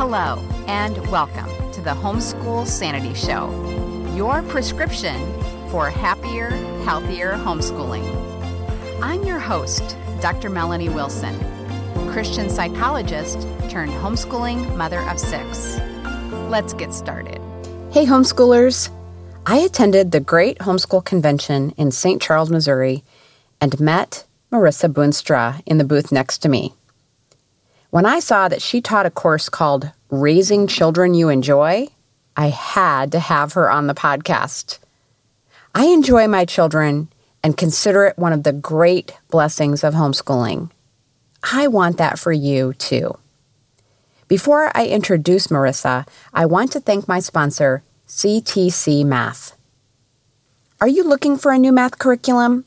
Hello, and welcome to the Homeschool Sanity Show, your prescription for happier, healthier homeschooling. I'm your host, Dr. Melanie Wilson, Christian psychologist turned homeschooling mother of six. Let's get started. Hey, homeschoolers. I attended the Great Homeschool Convention in St. Charles, Missouri, and met Marissa Boonstra in the booth next to me. When I saw that she taught a course called Raising Children You Enjoy, I had to have her on the podcast. I enjoy my children and consider it one of the great blessings of homeschooling. I want that for you too. Before I introduce Marissa, I want to thank my sponsor, CTC Math. Are you looking for a new math curriculum?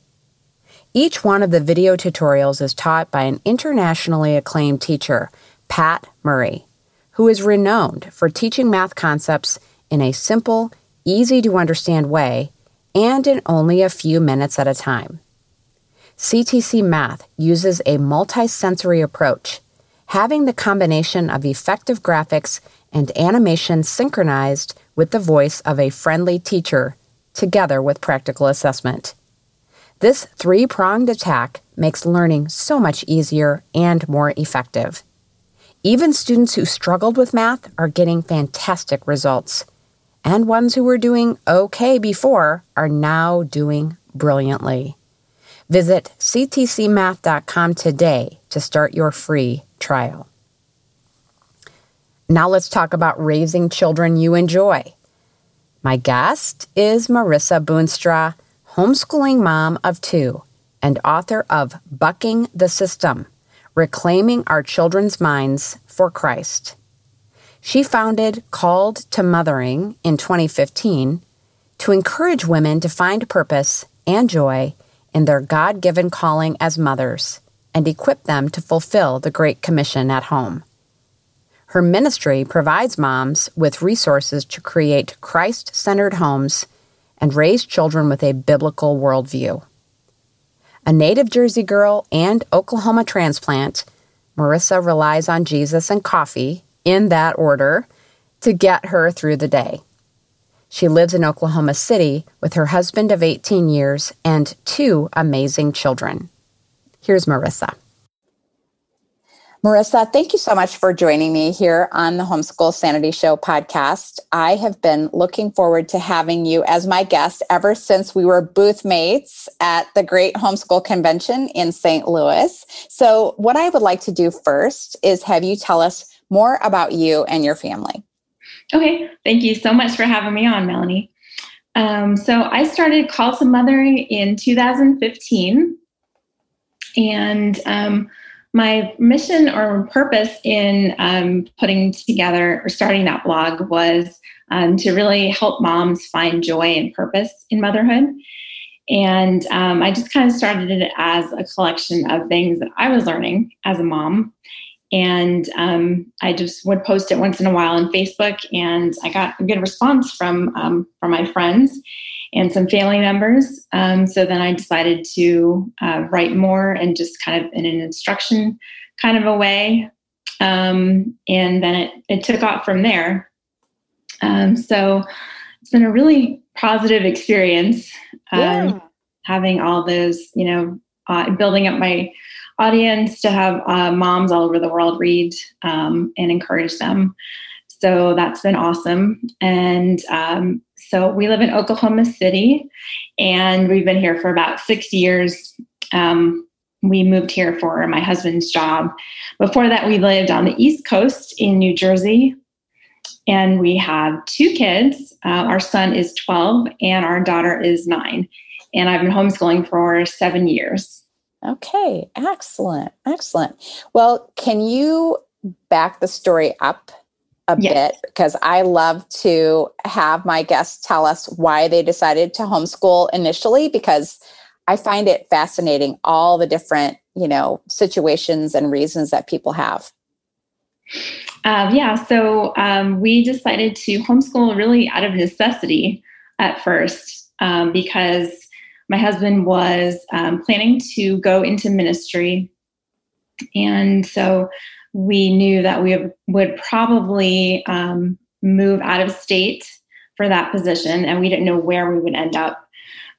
Each one of the video tutorials is taught by an internationally acclaimed teacher, Pat Murray, who is renowned for teaching math concepts in a simple, easy to understand way and in only a few minutes at a time. CTC Math uses a multisensory approach, having the combination of effective graphics and animation synchronized with the voice of a friendly teacher, together with practical assessment. This three pronged attack makes learning so much easier and more effective. Even students who struggled with math are getting fantastic results, and ones who were doing okay before are now doing brilliantly. Visit ctcmath.com today to start your free trial. Now let's talk about raising children you enjoy. My guest is Marissa Boonstra homeschooling mom of two, and author of Bucking the System Reclaiming Our Children's Minds for Christ. She founded Called to Mothering in 2015 to encourage women to find purpose and joy in their God given calling as mothers and equip them to fulfill the Great Commission at home. Her ministry provides moms with resources to create Christ centered homes and raise children with a biblical worldview. A native Jersey girl and Oklahoma transplant, Marissa relies on Jesus and coffee, in that order, to get her through the day. She lives in Oklahoma City with her husband of 18 years and two amazing children. Here's Marissa. Marissa, thank you so much for joining me here on the Homeschool Sanity Show podcast. I have been looking forward to having you as my guest ever since we were booth mates at the Great Homeschool Convention in St. Louis. So, what I would like to do first is have you tell us more about you and your family. Okay, thank you so much for having me on, Melanie. Um, so, I started Call to Mothering in 2015. And um, my mission or purpose in um, putting together or starting that blog was um, to really help moms find joy and purpose in motherhood. And um, I just kind of started it as a collection of things that I was learning as a mom. And um, I just would post it once in a while on Facebook, and I got a good response from um, from my friends and some family members. Um, so then I decided to uh, write more and just kind of in an instruction kind of a way. Um, and then it, it took off from there. Um, so it's been a really positive experience um, yeah. having all those, you know, uh, building up my audience to have uh, moms all over the world read um, and encourage them. So that's been awesome. And um, so we live in Oklahoma City, and we've been here for about six years. Um, we moved here for my husband's job. Before that, we lived on the East Coast in New Jersey, and we have two kids. Uh, our son is 12, and our daughter is nine. And I've been homeschooling for seven years. Okay, excellent, excellent. Well, can you back the story up a yes. bit because I love to have my guests tell us why they decided to homeschool initially because I find it fascinating all the different, you know, situations and reasons that people have. Um, yeah, so um, we decided to homeschool really out of necessity at first um, because my husband was um, planning to go into ministry. And so we knew that we would probably um, move out of state for that position, and we didn't know where we would end up.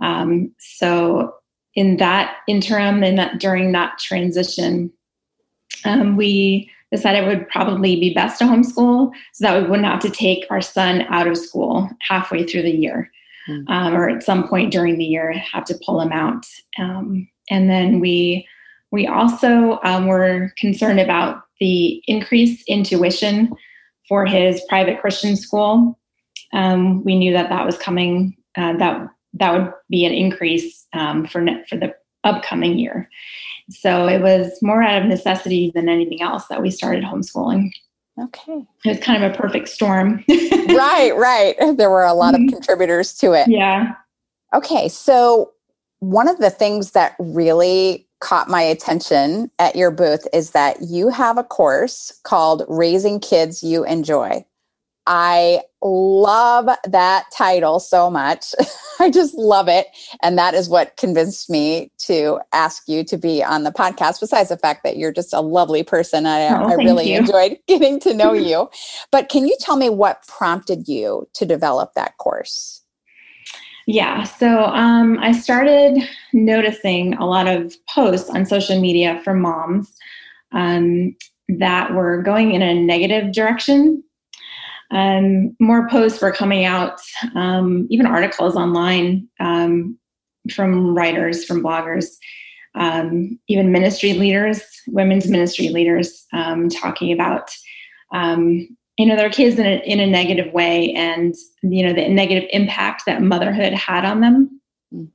Um, so, in that interim and that during that transition, um, we decided it would probably be best to homeschool so that we wouldn't have to take our son out of school halfway through the year mm. um, or at some point during the year have to pull him out um, and then we we also um, were concerned about the increase in tuition for his private christian school um, we knew that that was coming uh, that that would be an increase um, for for the upcoming year so it was more out of necessity than anything else that we started homeschooling. Okay. It was kind of a perfect storm. right, right. There were a lot of mm-hmm. contributors to it. Yeah. Okay. So, one of the things that really caught my attention at your booth is that you have a course called Raising Kids You Enjoy. I love that title so much. I just love it. And that is what convinced me to ask you to be on the podcast, besides the fact that you're just a lovely person. I, oh, I really you. enjoyed getting to know you. But can you tell me what prompted you to develop that course? Yeah, so um, I started noticing a lot of posts on social media from moms um, that were going in a negative direction. Um, more posts were coming out, um, even articles online um, from writers, from bloggers, um, even ministry leaders, women's ministry leaders, talking about you know their kids in a, in a negative way and you know the negative impact that motherhood had on them. Mm.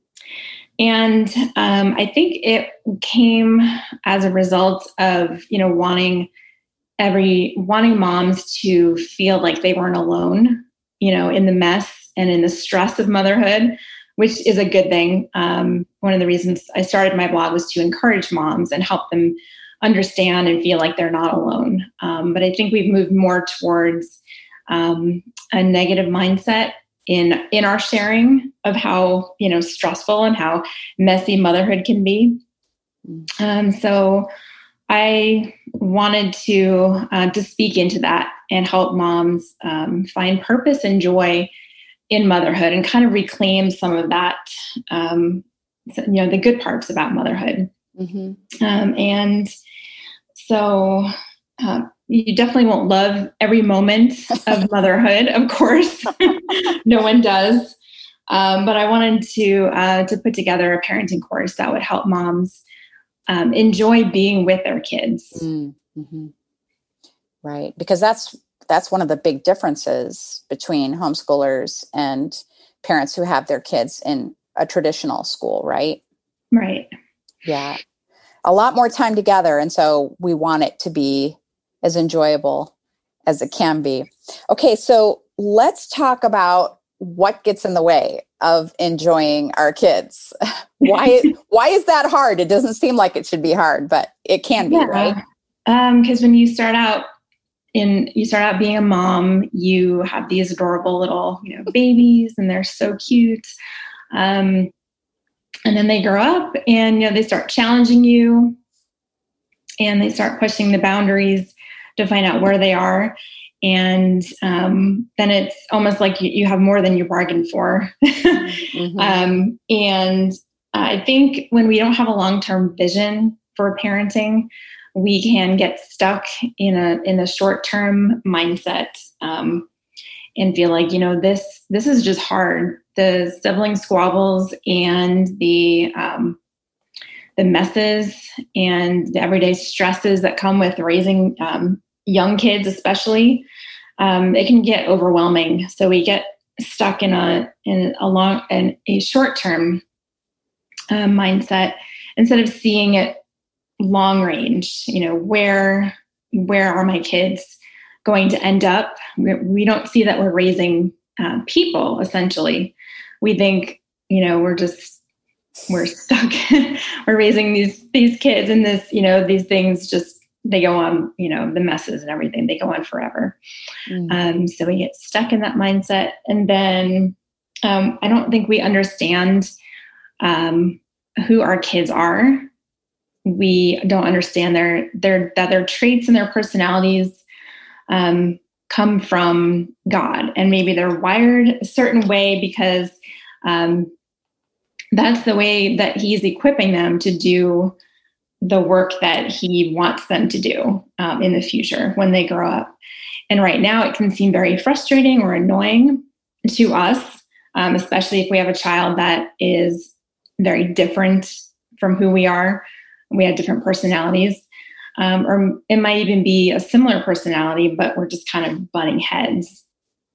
And I think it came as a result of you know wanting every wanting moms to feel like they weren't alone, you know, in the mess and in the stress of motherhood, which is a good thing. Um, one of the reasons I started my blog was to encourage moms and help them understand and feel like they're not alone. Um, but I think we've moved more towards um, a negative mindset in in our sharing of how you know stressful and how messy motherhood can be. Um, so I wanted to uh, to speak into that and help moms um, find purpose and joy in motherhood and kind of reclaim some of that, um, you know, the good parts about motherhood. Mm-hmm. Um, and so uh, you definitely won't love every moment of motherhood, of course. no one does. Um, but I wanted to uh, to put together a parenting course that would help moms um, enjoy being with their kids. Mm-hmm. Right, because that's that's one of the big differences between homeschoolers and parents who have their kids in a traditional school, right? Right. Yeah. A lot more time together. And so we want it to be as enjoyable as it can be. Okay, so let's talk about what gets in the way of enjoying our kids. why why is that hard? It doesn't seem like it should be hard, but it can be, yeah. right? Because um, when you start out in you start out being a mom, you have these adorable little you know babies, and they're so cute. Um, and then they grow up, and you know they start challenging you, and they start pushing the boundaries to find out where they are and um, then it's almost like you, you, have more than you bargained for. mm-hmm. um, and I think when we don't have a long term vision for parenting, we can get stuck in a in a short term mindset um, and feel like you know this this is just hard. The sibling squabbles and the um, the messes and the everyday stresses that come with raising um, young kids especially um, it can get overwhelming so we get stuck in a in a long and a short term uh, mindset instead of seeing it long range you know where where are my kids going to end up. We, we don't see that we're raising uh, people. Essentially, we think you know we're just we're stuck. we're raising these these kids, and this you know these things just they go on, you know, the messes and everything, they go on forever. Mm. Um, so we get stuck in that mindset. And then um, I don't think we understand um, who our kids are. We don't understand their their that their traits and their personalities um, come from God, and maybe they're wired a certain way because um, that's the way that He's equipping them to do the work that He wants them to do um, in the future when they grow up. And right now, it can seem very frustrating or annoying to us, um, especially if we have a child that is very different from who we are. We have different personalities. Um, or it might even be a similar personality, but we're just kind of butting heads.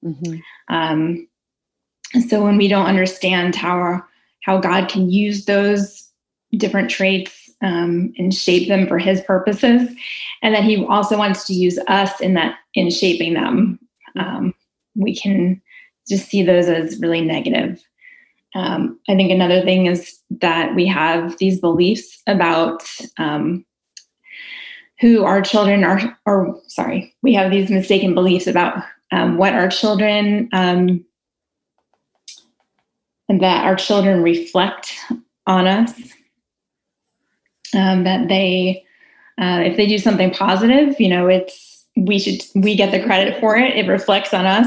Mm-hmm. Um, so when we don't understand how how God can use those different traits um, and shape them for His purposes, and that He also wants to use us in that in shaping them, um, we can just see those as really negative. Um, I think another thing is that we have these beliefs about um, who our children are, or sorry, we have these mistaken beliefs about um, what our children, um, and that our children reflect on us. Um, that they, uh, if they do something positive, you know, it's we should we get the credit for it it reflects on us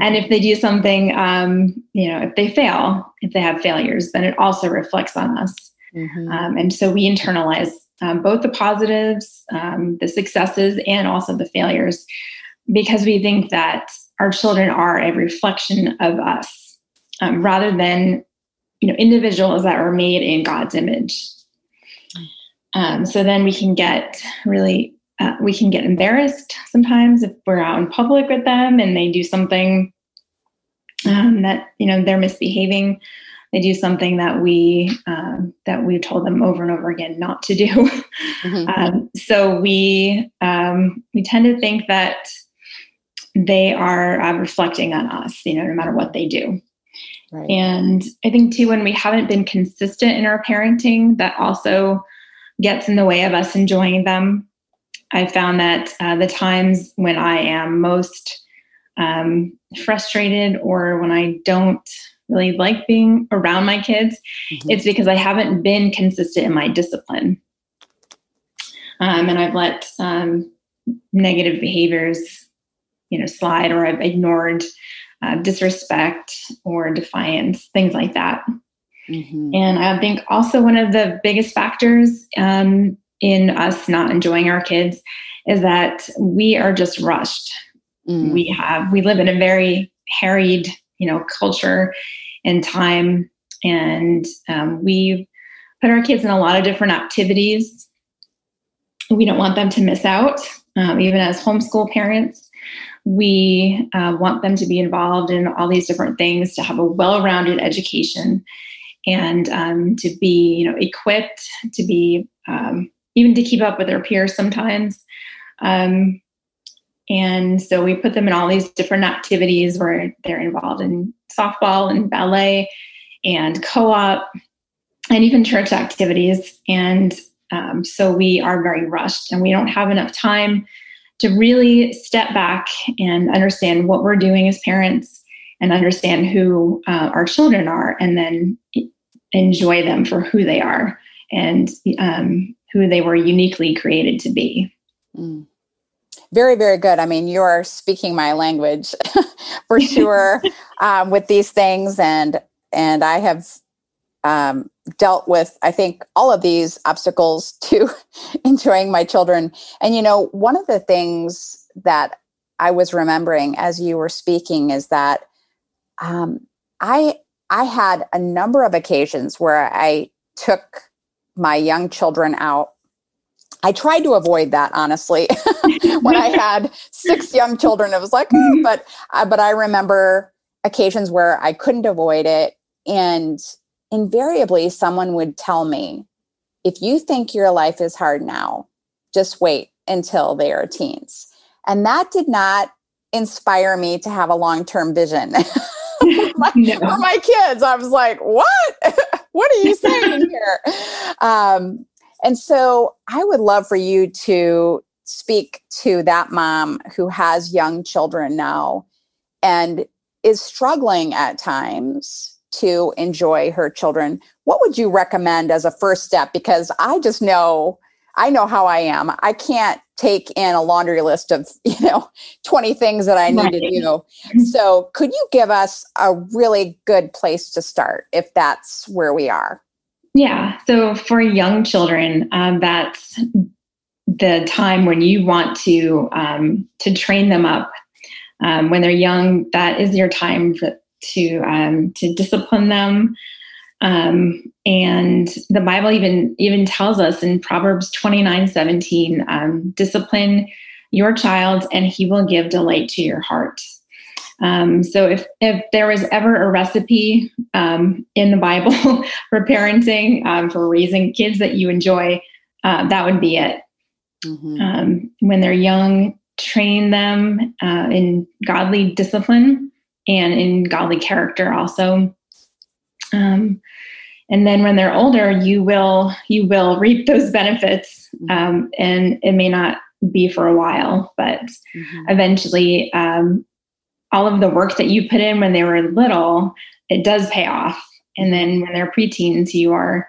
and if they do something um, you know if they fail if they have failures then it also reflects on us mm-hmm. um, and so we internalize um, both the positives um, the successes and also the failures because we think that our children are a reflection of us um, rather than you know individuals that are made in god's image. Um, so then we can get really uh, we can get embarrassed sometimes if we're out in public with them and they do something um, that you know they're misbehaving they do something that we uh, that we told them over and over again not to do mm-hmm. um, so we um, we tend to think that they are uh, reflecting on us you know no matter what they do right. and i think too when we haven't been consistent in our parenting that also gets in the way of us enjoying them I found that uh, the times when I am most um, frustrated or when I don't really like being around my kids, mm-hmm. it's because I haven't been consistent in my discipline. Um, and I've let um, negative behaviors, you know, slide or I've ignored uh, disrespect or defiance, things like that. Mm-hmm. And I think also one of the biggest factors um, in us not enjoying our kids is that we are just rushed. Mm. We have we live in a very harried, you know, culture and time, and um, we put our kids in a lot of different activities. We don't want them to miss out, um, even as homeschool parents. We uh, want them to be involved in all these different things, to have a well-rounded education, and um, to be, you know, equipped to be um, even to keep up with their peers sometimes. Um, and so we put them in all these different activities where they're involved in softball and ballet and co op and even church activities. And um, so we are very rushed and we don't have enough time to really step back and understand what we're doing as parents and understand who uh, our children are and then enjoy them for who they are and um, who they were uniquely created to be. Mm. Very, very good. I mean, you're speaking my language for sure um, with these things, and and I have um, dealt with, I think, all of these obstacles to enjoying my children. And you know, one of the things that I was remembering as you were speaking is that um, I I had a number of occasions where I took my young children out. I tried to avoid that honestly. when I had six young children, it was like, oh, but uh, but I remember occasions where I couldn't avoid it, and invariably someone would tell me, "If you think your life is hard now, just wait until they are teens." And that did not inspire me to have a long term vision. my, no. for my kids. I was like, what? what are you saying here? Um, and so I would love for you to speak to that mom who has young children now and is struggling at times to enjoy her children. What would you recommend as a first step? Because I just know I know how I am. I can't take in a laundry list of, you know, 20 things that I need right. to do. Mm-hmm. So, could you give us a really good place to start if that's where we are? Yeah. So, for young children, um, that's the time when you want to um, to train them up. Um, when they're young, that is your time to um, to discipline them, um, and the Bible even even tells us in Proverbs 29, 17, um, discipline your child and he will give delight to your heart. Um, so if, if there was ever a recipe um, in the Bible for parenting, um, for raising kids that you enjoy, uh, that would be it. Mm-hmm. Um, when they're young, train them uh, in godly discipline and in godly character also. Um, and then when they're older you will you will reap those benefits mm-hmm. um, and it may not be for a while but mm-hmm. eventually um, all of the work that you put in when they were little it does pay off and then when they're preteens you are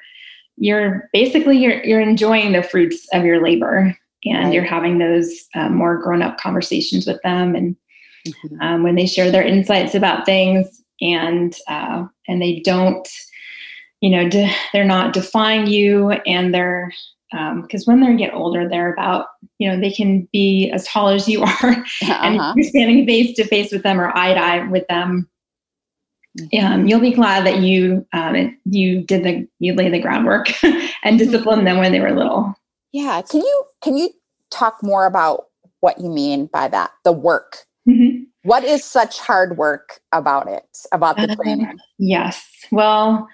you're basically you're, you're enjoying the fruits of your labor and right. you're having those uh, more grown-up conversations with them and mm-hmm. um, when they share their insights about things and uh, and they don't you know de- they're not defying you and they're because um, when they get older they're about you know they can be as tall as you are uh-huh. and you're standing face to face with them or eye to eye with them mm-hmm. um, you'll be glad that you um, you did the you laid the groundwork and mm-hmm. disciplined them when they were little yeah can you can you talk more about what you mean by that the work mm-hmm. what is such hard work about it about the uh, training yes well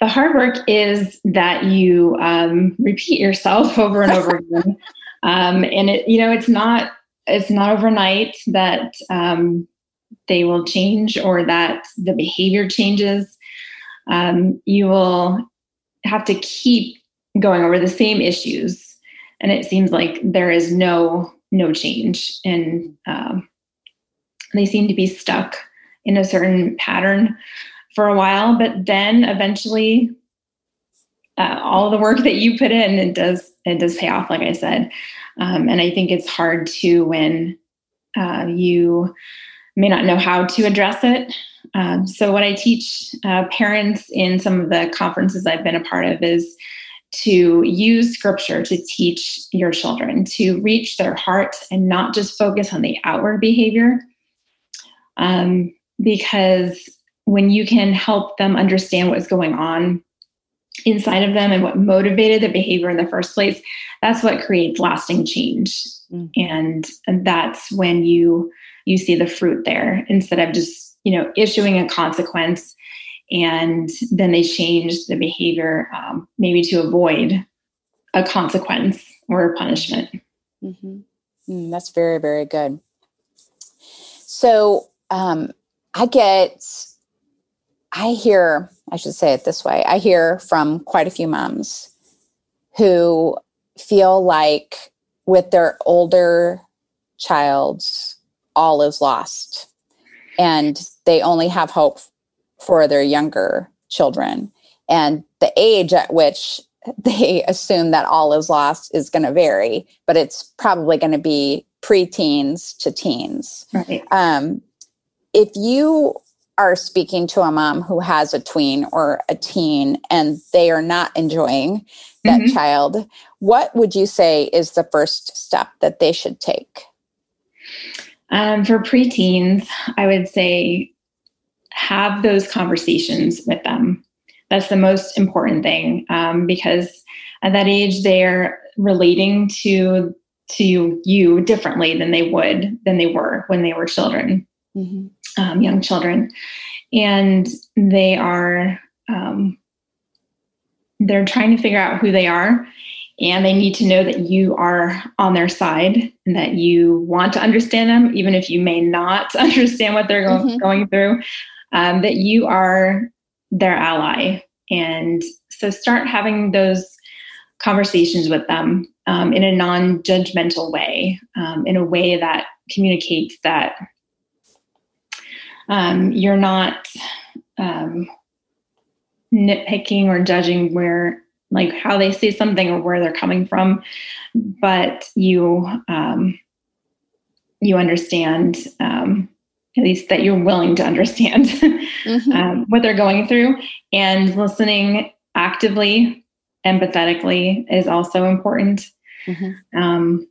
the hard work is that you um, repeat yourself over and over again. Um, and it you know it's not it's not overnight that um, they will change or that the behavior changes. Um, you will have to keep going over the same issues. And it seems like there is no no change and um, they seem to be stuck in a certain pattern for a while, but then eventually uh, all the work that you put in, it does it does pay off, like I said. Um, and I think it's hard to when uh, you may not know how to address it. Um, so what I teach uh, parents in some of the conferences I've been a part of is to use scripture to teach your children to reach their heart and not just focus on the outward behavior. Um, because when you can help them understand what's going on inside of them and what motivated the behavior in the first place, that's what creates lasting change. Mm. And, and that's when you you see the fruit there instead of just you know issuing a consequence and then they change the behavior um, maybe to avoid a consequence or a punishment. Mm-hmm. Mm, that's very very good. So um, I get I hear, I should say it this way, I hear from quite a few moms who feel like with their older child, all is lost and they only have hope for their younger children. And the age at which they assume that all is lost is going to vary, but it's probably going to be preteens to teens. Right. Um, if you are speaking to a mom who has a tween or a teen and they are not enjoying that mm-hmm. child, what would you say is the first step that they should take? Um, for preteens, I would say have those conversations with them. That's the most important thing um, because at that age they're relating to to you differently than they would than they were when they were children mm-hmm. Um, young children, and they are um, they're trying to figure out who they are, and they need to know that you are on their side and that you want to understand them, even if you may not understand what they're go- mm-hmm. going through, um, that you are their ally. And so start having those conversations with them um, in a non judgmental way, um, in a way that communicates that um, you're not um, nitpicking or judging where like how they see something or where they're coming from, but you um, you understand um, at least that you're willing to understand mm-hmm. um, what they're going through, and listening actively, empathetically is also important, mm-hmm. um,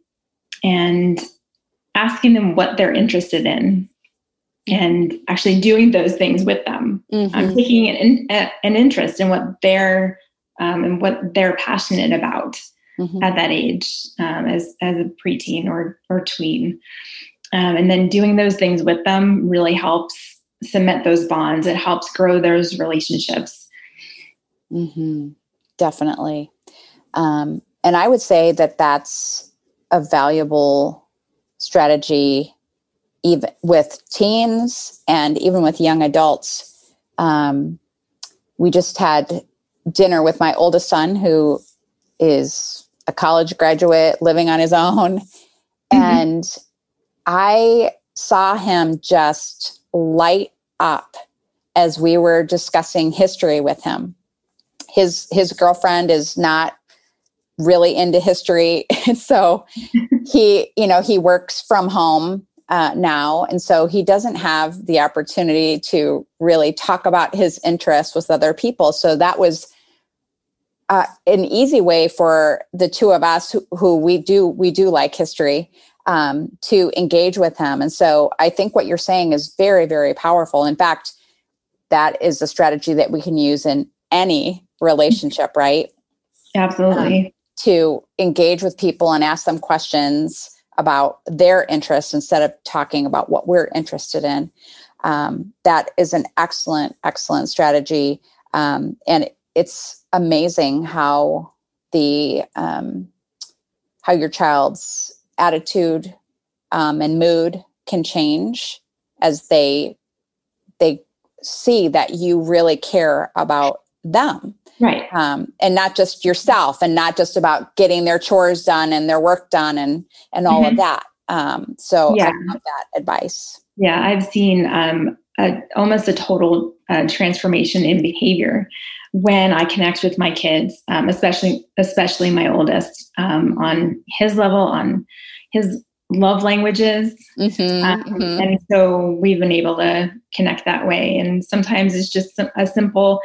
and asking them what they're interested in and actually doing those things with them mm-hmm. um, taking an, an interest in what they're um, and what they're passionate about mm-hmm. at that age um, as, as a preteen or, or tween. Um, and then doing those things with them really helps cement those bonds. It helps grow those relationships. Mm-hmm. Definitely. Um, and I would say that that's a valuable strategy even with teens and even with young adults. Um, we just had dinner with my oldest son, who is a college graduate living on his own. Mm-hmm. And I saw him just light up as we were discussing history with him. His his girlfriend is not really into history, so he you know he works from home uh, now. And so he doesn't have the opportunity to really talk about his interests with other people. So that was uh, an easy way for the two of us who, who we do we do like history um, to engage with him. And so I think what you're saying is very very powerful. In fact, that is a strategy that we can use in any relationship, right? Absolutely. Um, to engage with people and ask them questions about their interests instead of talking about what we're interested in. Um, that is an excellent, excellent strategy. Um, and it's amazing how the um, how your child's attitude um, and mood can change as they they see that you really care about them right um, and not just yourself and not just about getting their chores done and their work done and and all mm-hmm. of that um, so yeah. i love that advice yeah i've seen um, a, almost a total uh, transformation in behavior when i connect with my kids um, especially especially my oldest um, on his level on his love languages mm-hmm, um, mm-hmm. and so we've been able to connect that way and sometimes it's just a simple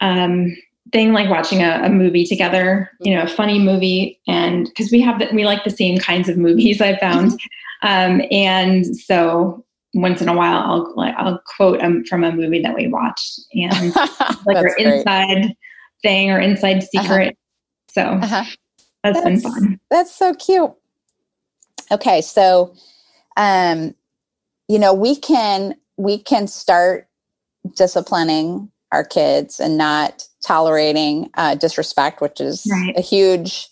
um, thing like watching a, a, movie together, you know, a funny movie, and because we have the, we like the same kinds of movies I found, mm-hmm. um, and so once in a while I'll I'll quote um, from a movie that we watched and like our great. inside thing or inside uh-huh. secret. Uh-huh. So uh-huh. that's, that's been fun. That's so cute. Okay, so um, you know we can we can start disciplining our kids and not tolerating uh, disrespect, which is right. a huge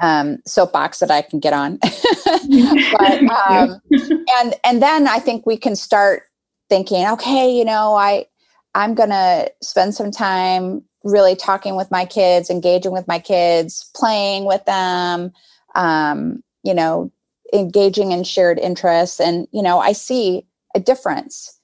um, soapbox that I can get on. but um, and and then I think we can start thinking, okay, you know, I I'm gonna spend some time really talking with my kids, engaging with my kids, playing with them, um, you know, engaging in shared interests, and you know, I see a difference.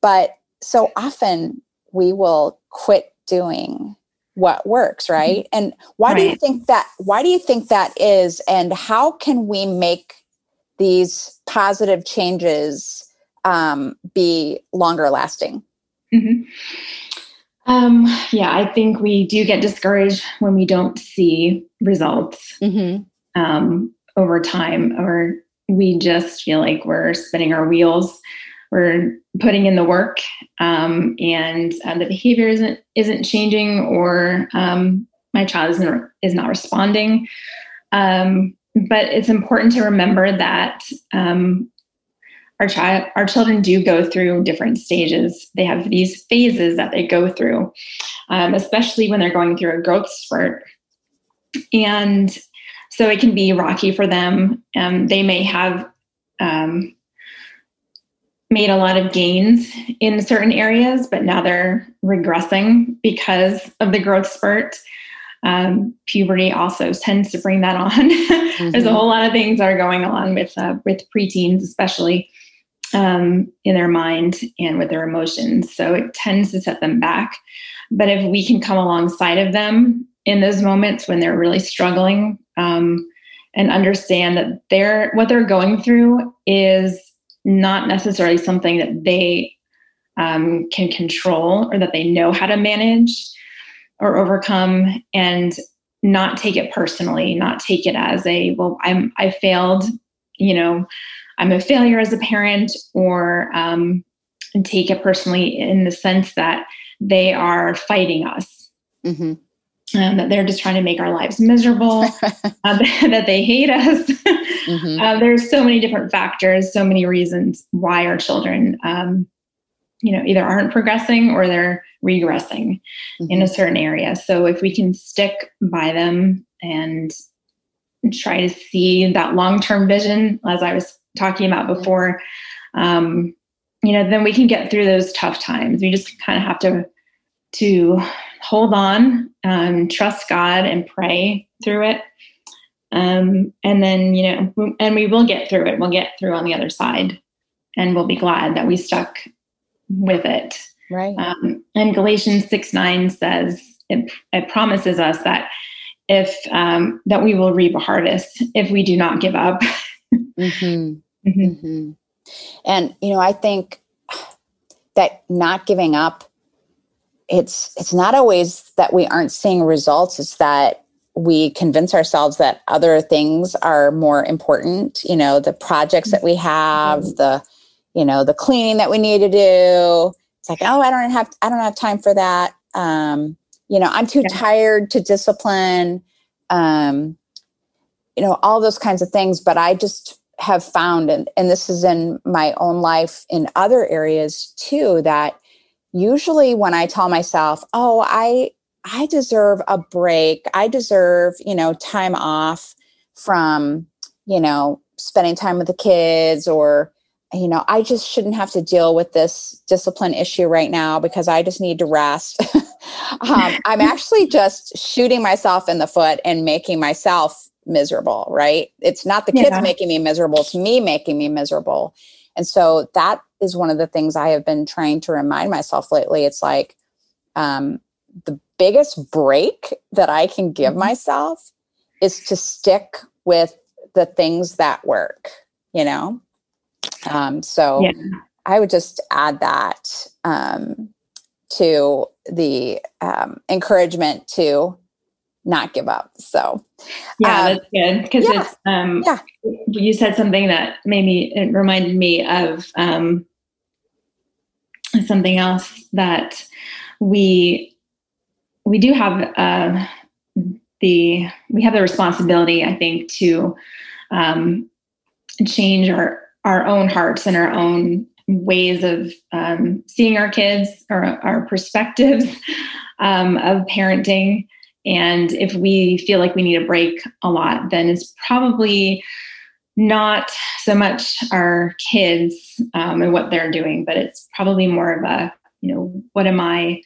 But so often we will quit doing what works mm-hmm. right and why right. do you think that why do you think that is and how can we make these positive changes um, be longer lasting mm-hmm. um, yeah i think we do get discouraged when we don't see results mm-hmm. um, over time or we just feel like we're spinning our wheels we're putting in the work um, and uh, the behavior isn't isn't changing or um, my child isn't is not responding. Um, but it's important to remember that um, our child our children do go through different stages. They have these phases that they go through um, especially when they're going through a growth spurt. And so it can be rocky for them. Um, they may have um, made a lot of gains in certain areas, but now they're regressing because of the growth spurt. Um, puberty also tends to bring that on. mm-hmm. There's a whole lot of things that are going on with uh, with preteens, especially um, in their mind and with their emotions. So it tends to set them back. But if we can come alongside of them in those moments when they're really struggling um, and understand that they're what they're going through is not necessarily something that they um, can control or that they know how to manage or overcome and not take it personally not take it as a well i'm i failed you know i'm a failure as a parent or um, take it personally in the sense that they are fighting us mm-hmm. Um, that they're just trying to make our lives miserable uh, that they hate us mm-hmm. uh, there's so many different factors so many reasons why our children um, you know either aren't progressing or they're regressing mm-hmm. in a mm-hmm. certain area so if we can stick by them and try to see that long-term vision as i was talking about before um, you know then we can get through those tough times we just kind of have to to hold on um, trust god and pray through it um, and then you know and we will get through it we'll get through on the other side and we'll be glad that we stuck with it. Right. Um, and Galatians 6 9 says, it, it promises us that if um, that we will reap a harvest if we do not give up. mm-hmm. Mm-hmm. And you know, I think that not giving up, it's it's not always that we aren't seeing results. It's that we convince ourselves that other things are more important. You know, the projects that we have, mm-hmm. the you know, the cleaning that we need to do. It's like, oh, I don't have, I don't have time for that. Um, you know, I'm too tired to discipline. Um, you know, all those kinds of things. But I just have found, and, and this is in my own life in other areas too, that usually when I tell myself, oh, I, I deserve a break. I deserve, you know, time off from, you know, spending time with the kids or you know, I just shouldn't have to deal with this discipline issue right now because I just need to rest. um, I'm actually just shooting myself in the foot and making myself miserable, right? It's not the kids yeah. making me miserable, it's me making me miserable. And so that is one of the things I have been trying to remind myself lately. It's like um, the biggest break that I can give mm-hmm. myself is to stick with the things that work, you know? Um, so yeah. I would just add that um, to the um, encouragement to not give up. So yeah, um, that's good because yeah, it's um, yeah. You said something that made me it reminded me of um, something else that we we do have uh, the we have the responsibility, I think, to um, change our our own hearts and our own ways of um, seeing our kids or our perspectives um, of parenting. And if we feel like we need a break a lot, then it's probably not so much our kids um, and what they're doing, but it's probably more of a, you know, what am I,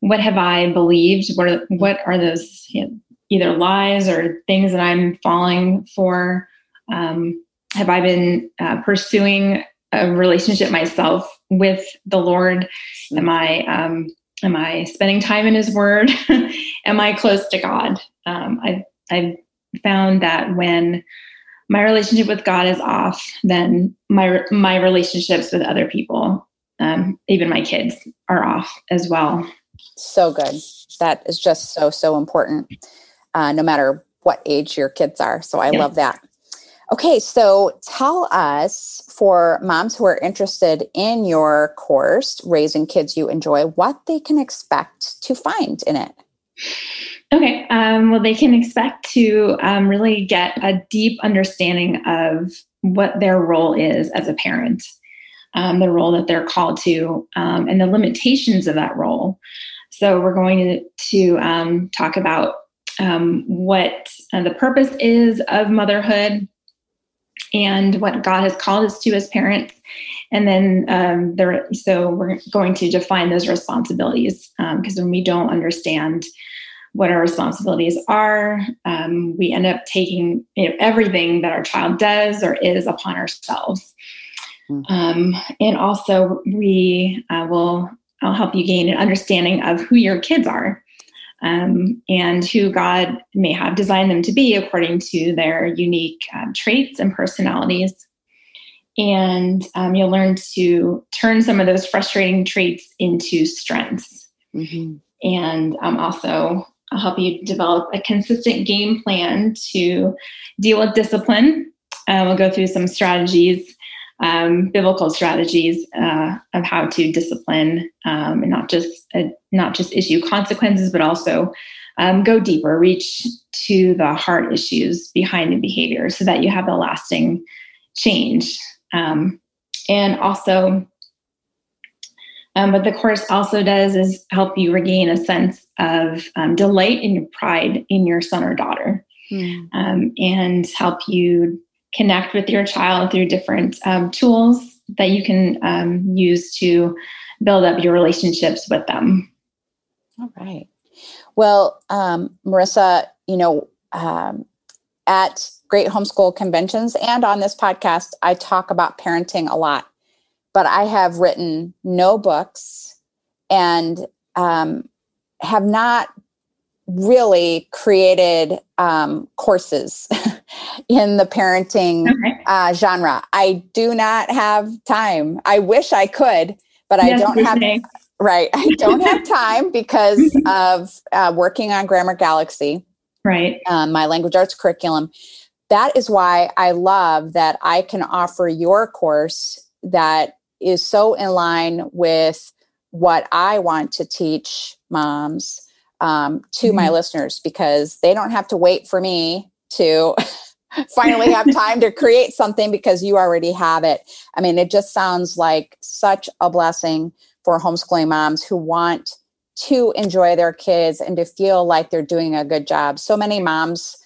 what have I believed? What are, what are those you know, either lies or things that I'm falling for? Um, have I been uh, pursuing a relationship myself with the Lord? Am I um, am I spending time in His Word? am I close to God? Um, I've I've found that when my relationship with God is off, then my my relationships with other people, um, even my kids, are off as well. So good. That is just so so important. Uh, no matter what age your kids are. So I yeah. love that. Okay, so tell us for moms who are interested in your course, Raising Kids You Enjoy, what they can expect to find in it. Okay, um, well, they can expect to um, really get a deep understanding of what their role is as a parent, um, the role that they're called to, um, and the limitations of that role. So, we're going to, to um, talk about um, what uh, the purpose is of motherhood and what God has called us to as parents. And then um, there, so we're going to define those responsibilities because um, when we don't understand what our responsibilities are, um, we end up taking you know, everything that our child does or is upon ourselves. Mm-hmm. and also, we uh, will I'll help you gain an understanding of who your kids are um, and who God may have designed them to be according to their unique um, traits and personalities. And um, you'll learn to turn some of those frustrating traits into strengths. Mm-hmm. And um, also, I'll help you develop a consistent game plan to deal with discipline. Uh, we'll go through some strategies um, biblical strategies uh, of how to discipline um, and not just uh, not just issue consequences, but also um, go deeper, reach to the heart issues behind the behavior, so that you have a lasting change. Um, and also, um, what the course also does is help you regain a sense of um, delight and pride in your son or daughter, mm. and help you connect with your child through different um, tools that you can um, use to build up your relationships with them. All right. Well, um, Marissa, you know, um, at Great Homeschool Conventions and on this podcast, I talk about parenting a lot, but I have written no books and um, have not really created um, courses in the parenting okay. uh, genre. I do not have time. I wish I could, but yes, I don't have. Right, I don't have time because of uh, working on Grammar Galaxy. Right, um, my language arts curriculum. That is why I love that I can offer your course that is so in line with what I want to teach moms um, to mm-hmm. my listeners because they don't have to wait for me to finally have time to create something because you already have it. I mean, it just sounds like such a blessing for homeschooling moms who want to enjoy their kids and to feel like they're doing a good job. So many moms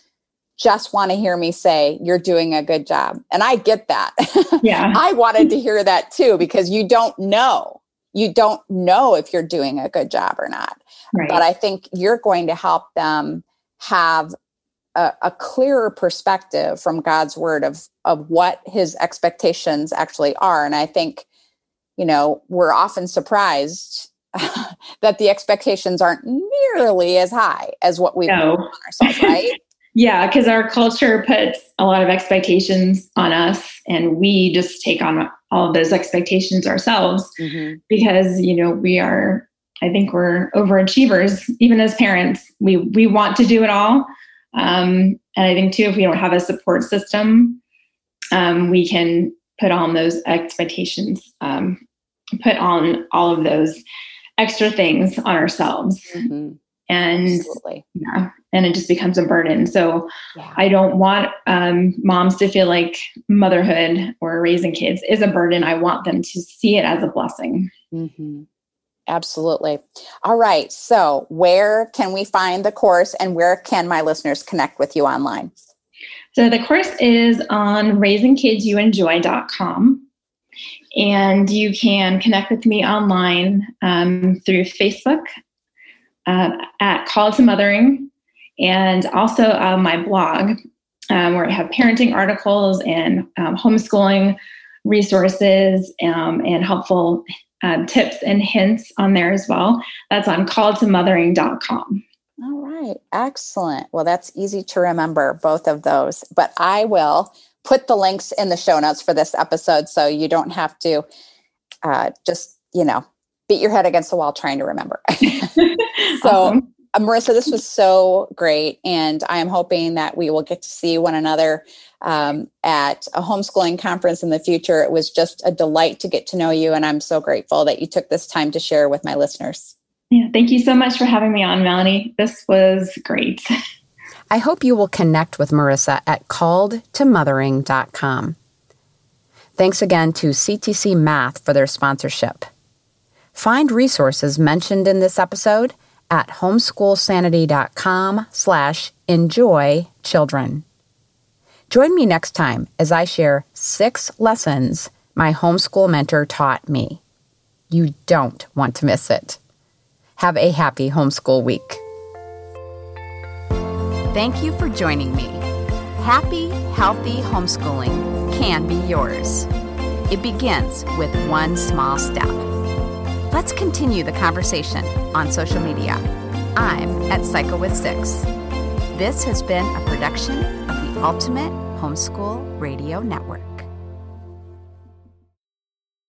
just want to hear me say you're doing a good job. And I get that. Yeah. I wanted to hear that too because you don't know. You don't know if you're doing a good job or not. Right. But I think you're going to help them have a, a, clearer perspective from God's word of of what his expectations actually are. And I think, you know, we're often surprised that the expectations aren't nearly as high as what we no. on ourselves, right? yeah, because our culture puts a lot of expectations on us and we just take on all of those expectations ourselves mm-hmm. because, you know, we are I think we're overachievers, even as parents. We we want to do it all, um, and I think too, if we don't have a support system, um, we can put on those expectations, um, put on all of those extra things on ourselves, mm-hmm. and Absolutely. yeah, and it just becomes a burden. So yeah. I don't want um, moms to feel like motherhood or raising kids is a burden. I want them to see it as a blessing. Mm-hmm. Absolutely. All right. So, where can we find the course and where can my listeners connect with you online? So, the course is on raisingkidsyouenjoy.com. And you can connect with me online um, through Facebook uh, at Called to Mothering and also uh, my blog um, where I have parenting articles and um, homeschooling resources um, and helpful um, tips and hints on there as well. That's on calledtomothering.com. All right, excellent. Well, that's easy to remember, both of those. But I will put the links in the show notes for this episode so you don't have to uh, just, you know, beat your head against the wall trying to remember. so, awesome. Uh, Marissa, this was so great. And I am hoping that we will get to see one another um, at a homeschooling conference in the future. It was just a delight to get to know you, and I'm so grateful that you took this time to share with my listeners. Yeah, thank you so much for having me on, Melanie. This was great. I hope you will connect with Marissa at calledtomothering.com. Thanks again to CTC Math for their sponsorship. Find resources mentioned in this episode at homeschoolsanity.com slash enjoy children. Join me next time as I share six lessons my homeschool mentor taught me. You don't want to miss it. Have a happy homeschool week. Thank you for joining me. Happy, healthy homeschooling can be yours. It begins with one small step. Let's continue the conversation on social media. I'm at Psycho with Six. This has been a production of the Ultimate Homeschool Radio Network.